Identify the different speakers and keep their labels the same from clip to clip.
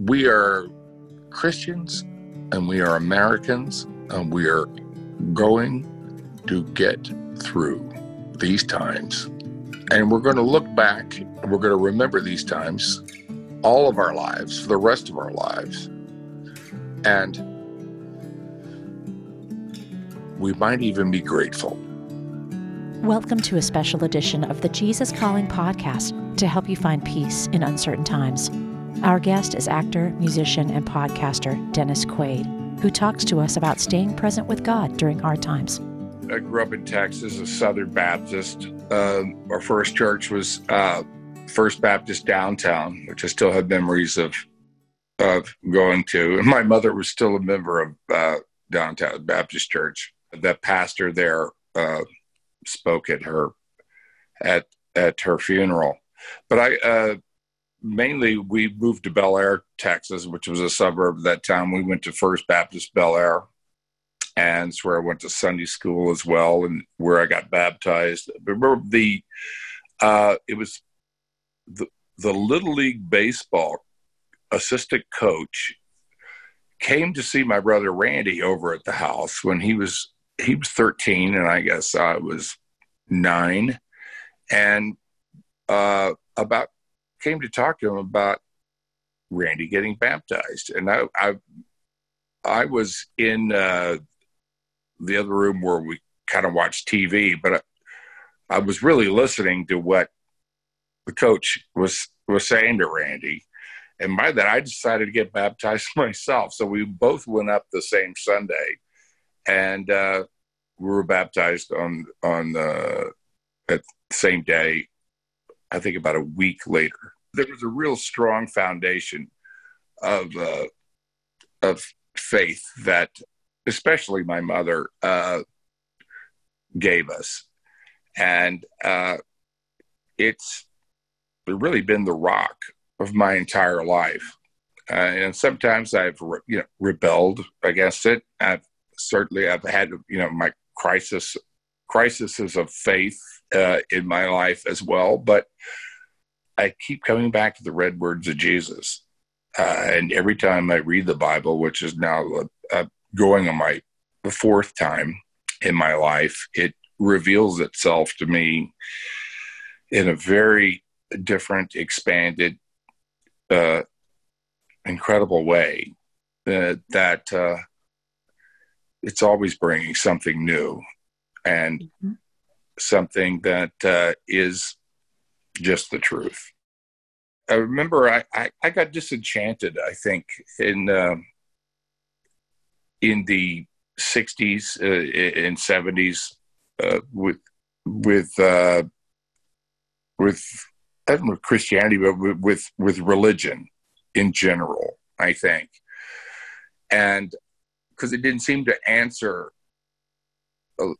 Speaker 1: we are Christians and we are Americans and we are going to get through these times. And we're going to look back and we're going to remember these times all of our lives, for the rest of our lives. And we might even be grateful.
Speaker 2: Welcome to a special edition of the Jesus Calling podcast to help you find peace in uncertain times. Our guest is actor, musician, and podcaster Dennis Quaid, who talks to us about staying present with God during hard times.
Speaker 1: I grew up in Texas, a Southern Baptist. Uh, our first church was uh, First Baptist downtown, which I still have memories of of going to. And my mother was still a member of uh, downtown Baptist Church. That pastor there uh, spoke at her at at her funeral. But I uh, mainly we moved to Bellaire, Texas, which was a suburb of that town. We went to First Baptist Bellaire, and it's where I went to Sunday school as well, and where I got baptized. Remember the uh, it was the the little league baseball assistant coach came to see my brother Randy over at the house when he was he was 13 and I guess I was nine, and uh, about came to talk to him about Randy getting baptized, and I I, I was in uh, the other room where we kind of watched TV, but I, I was really listening to what the coach was was saying to Randy. And by that, I decided to get baptized myself. So we both went up the same Sunday, and uh, we were baptized on on at the same day. I think about a week later there was a real strong foundation of uh, of faith that, especially my mother, uh, gave us, and uh, it's really been the rock of my entire life. Uh, and sometimes I've re- you know rebelled against it. I've certainly I've had you know my crisis crises of faith uh, in my life as well, but I keep coming back to the red words of Jesus. Uh, and every time I read the Bible, which is now uh, going on my fourth time in my life, it reveals itself to me in a very different, expanded, uh, incredible way. Uh, that uh, it's always bringing something new and mm-hmm. something that uh, is just the truth. I remember I, I, I got disenchanted, I think, in uh, in the 60s uh, and 70s uh, with with uh, with I don't know Christianity, but with, with with religion in general. I think, and because it didn't seem to answer a,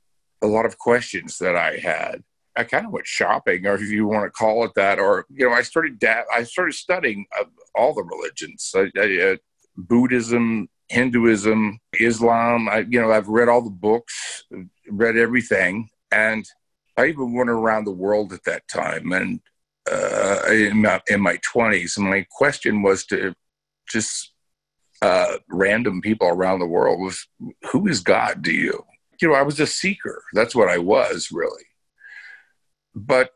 Speaker 1: a lot of questions that I had I kind of went shopping, or if you want to call it that, or you know, I started da- I started studying uh, all the religions, uh, Buddhism, Hinduism, Islam. I, you know, I've read all the books, read everything, and I even went around the world at that time. And uh, in my my twenties, my question was to just uh, random people around the world was, "Who is God to you?" You know, I was a seeker. That's what I was really but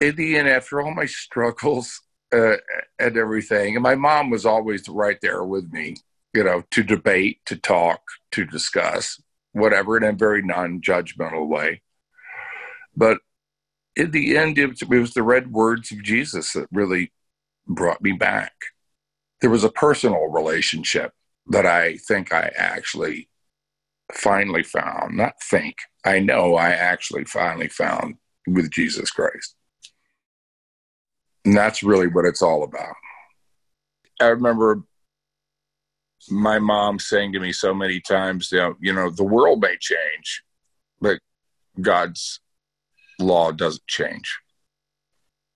Speaker 1: in the end, after all my struggles uh, and everything, and my mom was always right there with me, you know, to debate, to talk, to discuss, whatever, in a very non judgmental way. But in the end, it was, it was the red words of Jesus that really brought me back. There was a personal relationship that I think I actually finally found, not think, I know I actually finally found with Jesus Christ. And that's really what it's all about. I remember my mom saying to me so many times, you know, you know, the world may change, but God's law doesn't change.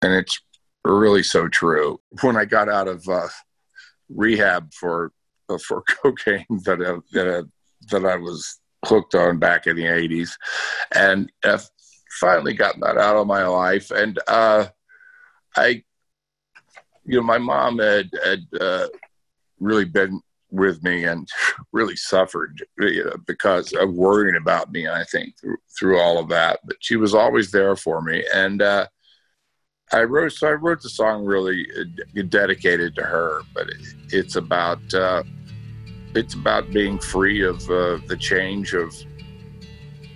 Speaker 1: And it's really so true. When I got out of uh, rehab for uh, for cocaine that uh, that, that I was hooked on back in the 80s and I've finally gotten that out of my life and uh, i you know, my mom had had uh, really been with me and really suffered you know, because of worrying about me. I think through through all of that, but she was always there for me. And uh, I wrote so I wrote the song really uh, dedicated to her, but it, it's about uh, it's about being free of uh, the change of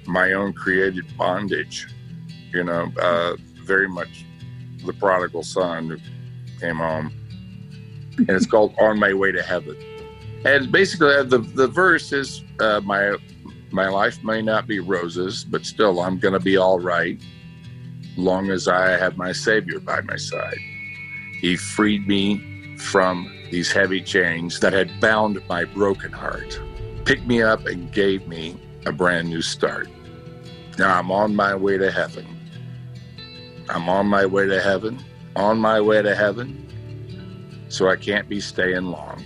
Speaker 1: my own created bondage. You know, uh, very much the prodigal son who came home, and it's called "On My Way to Heaven." And basically, uh, the the verse is uh, my my life may not be roses, but still, I'm going to be all right, long as I have my Savior by my side. He freed me from these heavy chains that had bound my broken heart, picked me up, and gave me a brand new start. Now I'm on my way to heaven. I'm on my way to heaven, on my way to heaven, so I can't be staying long.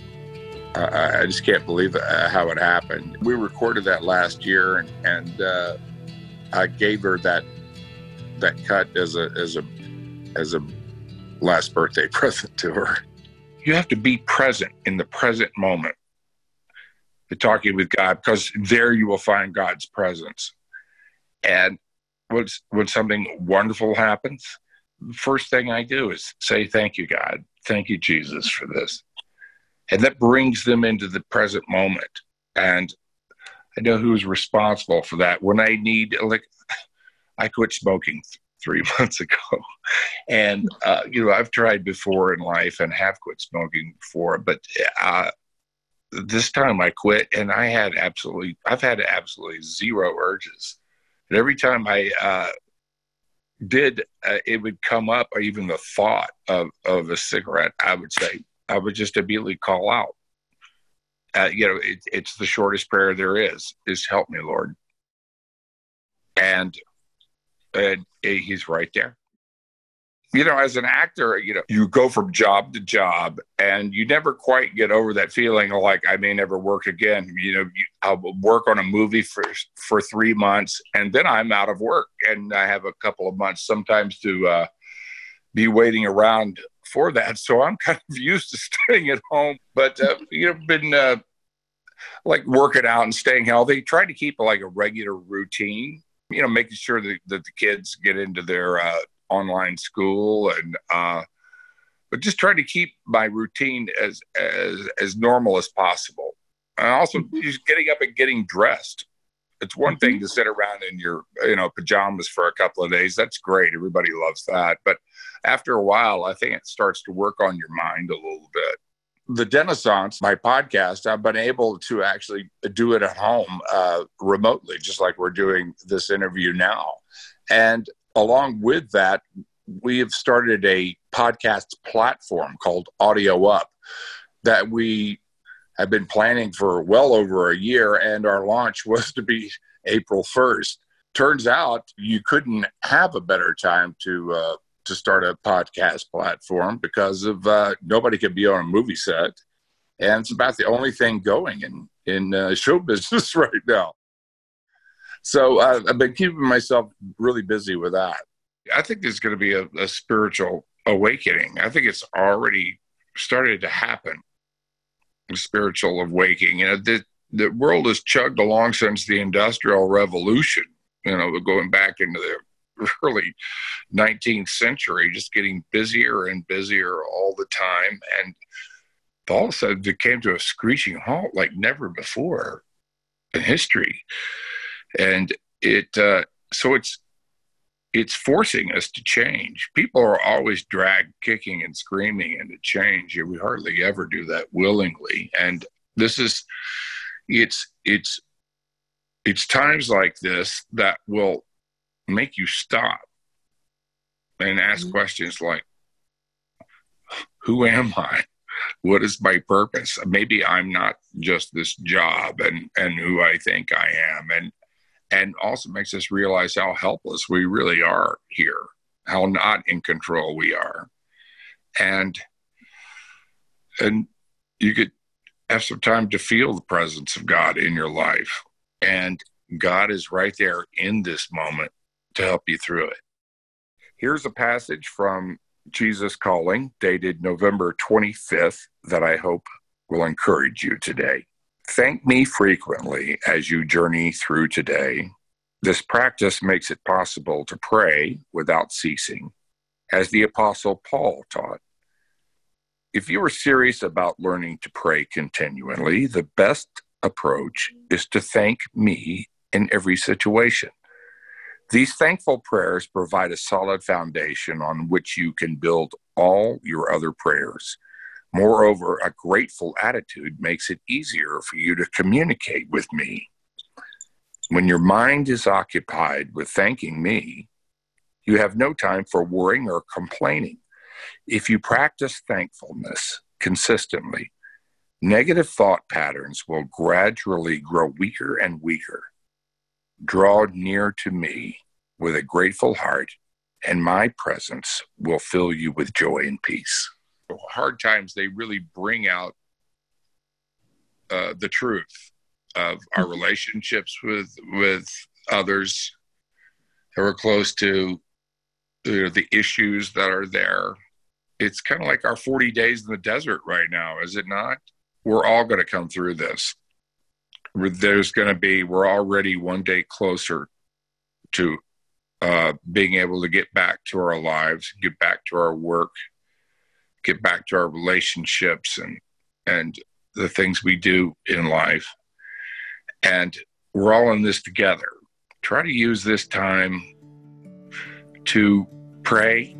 Speaker 1: I, I just can't believe uh, how it happened. We recorded that last year, and, and uh, I gave her that that cut as a as a as a last birthday present to her. You have to be present in the present moment to talking with God because there you will find God's presence. And when, when something wonderful happens, first thing I do is say, Thank you, God. Thank you, Jesus, for this. And that brings them into the present moment. And I know who's responsible for that. When I need, like, I quit smoking three months ago. And, uh, you know, I've tried before in life and have quit smoking before, but uh, this time I quit and I had absolutely, I've had absolutely zero urges. And every time I uh, did, uh, it would come up, or even the thought of, of a cigarette, I would say, I would just immediately call out. Uh, you know, it, it's the shortest prayer there is, is help me, Lord. And, and he's right there you know, as an actor, you know, you go from job to job and you never quite get over that feeling of like, I may never work again. You know, I'll work on a movie for, for three months and then I'm out of work and I have a couple of months sometimes to uh, be waiting around for that. So I'm kind of used to staying at home, but, uh, you know, been uh, like working out and staying healthy, trying to keep like a regular routine you know, making sure that, that the kids get into their uh, online school and uh, but just trying to keep my routine as as as normal as possible. And also mm-hmm. just getting up and getting dressed. It's one mm-hmm. thing to sit around in your you know pajamas for a couple of days. That's great. Everybody loves that. But after a while, I think it starts to work on your mind a little bit. The Dennissance, my podcast, I've been able to actually do it at home uh, remotely, just like we're doing this interview now. And along with that, we have started a podcast platform called Audio Up that we have been planning for well over a year, and our launch was to be April 1st. Turns out you couldn't have a better time to uh, to start a podcast platform because of uh, nobody could be on a movie set, and it's about the only thing going in in uh, show business right now. So uh, I've been keeping myself really busy with that. I think there's going to be a, a spiritual awakening. I think it's already started to happen. A spiritual awakening. You know, the the world has chugged along since the Industrial Revolution. You know, going back into the early 19th century, just getting busier and busier all the time, and all of a sudden it came to a screeching halt like never before in history and it uh, so it's it's forcing us to change. People are always dragged kicking and screaming into change. We hardly ever do that willingly. And this is it's it's it's times like this that will make you stop and ask mm-hmm. questions like who am I? What is my purpose? Maybe I'm not just this job and and who I think I am. And and also makes us realize how helpless we really are here, how not in control we are. And and you could have some time to feel the presence of God in your life. And God is right there in this moment to help you through it. Here's a passage from Jesus Calling, dated November 25th, that I hope will encourage you today. Thank me frequently as you journey through today. This practice makes it possible to pray without ceasing, as the Apostle Paul taught. If you are serious about learning to pray continually, the best approach is to thank me in every situation. These thankful prayers provide a solid foundation on which you can build all your other prayers. Moreover, a grateful attitude makes it easier for you to communicate with me. When your mind is occupied with thanking me, you have no time for worrying or complaining. If you practice thankfulness consistently, negative thought patterns will gradually grow weaker and weaker. Draw near to me with a grateful heart, and my presence will fill you with joy and peace. Hard times, they really bring out uh, the truth of our mm-hmm. relationships with with others that we're close to, you know, the issues that are there. It's kind of like our 40 days in the desert right now, is it not? We're all going to come through this there's going to be we're already one day closer to uh, being able to get back to our lives get back to our work get back to our relationships and and the things we do in life. And we're all in this together. Try to use this time to pray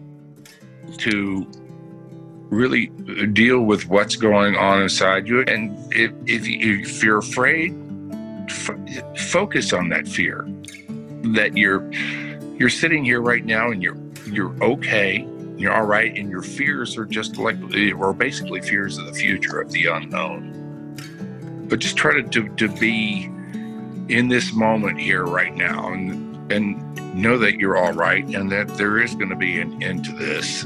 Speaker 1: to really deal with what's going on inside you. And if, if, if you're afraid f- focus on that fear that you're you're sitting here right now and you're you're okay you're all right and your fears are just like or basically fears of the future of the unknown. But just try to, to, to be in this moment here right now and and know that you're all right and that there is going to be an end to this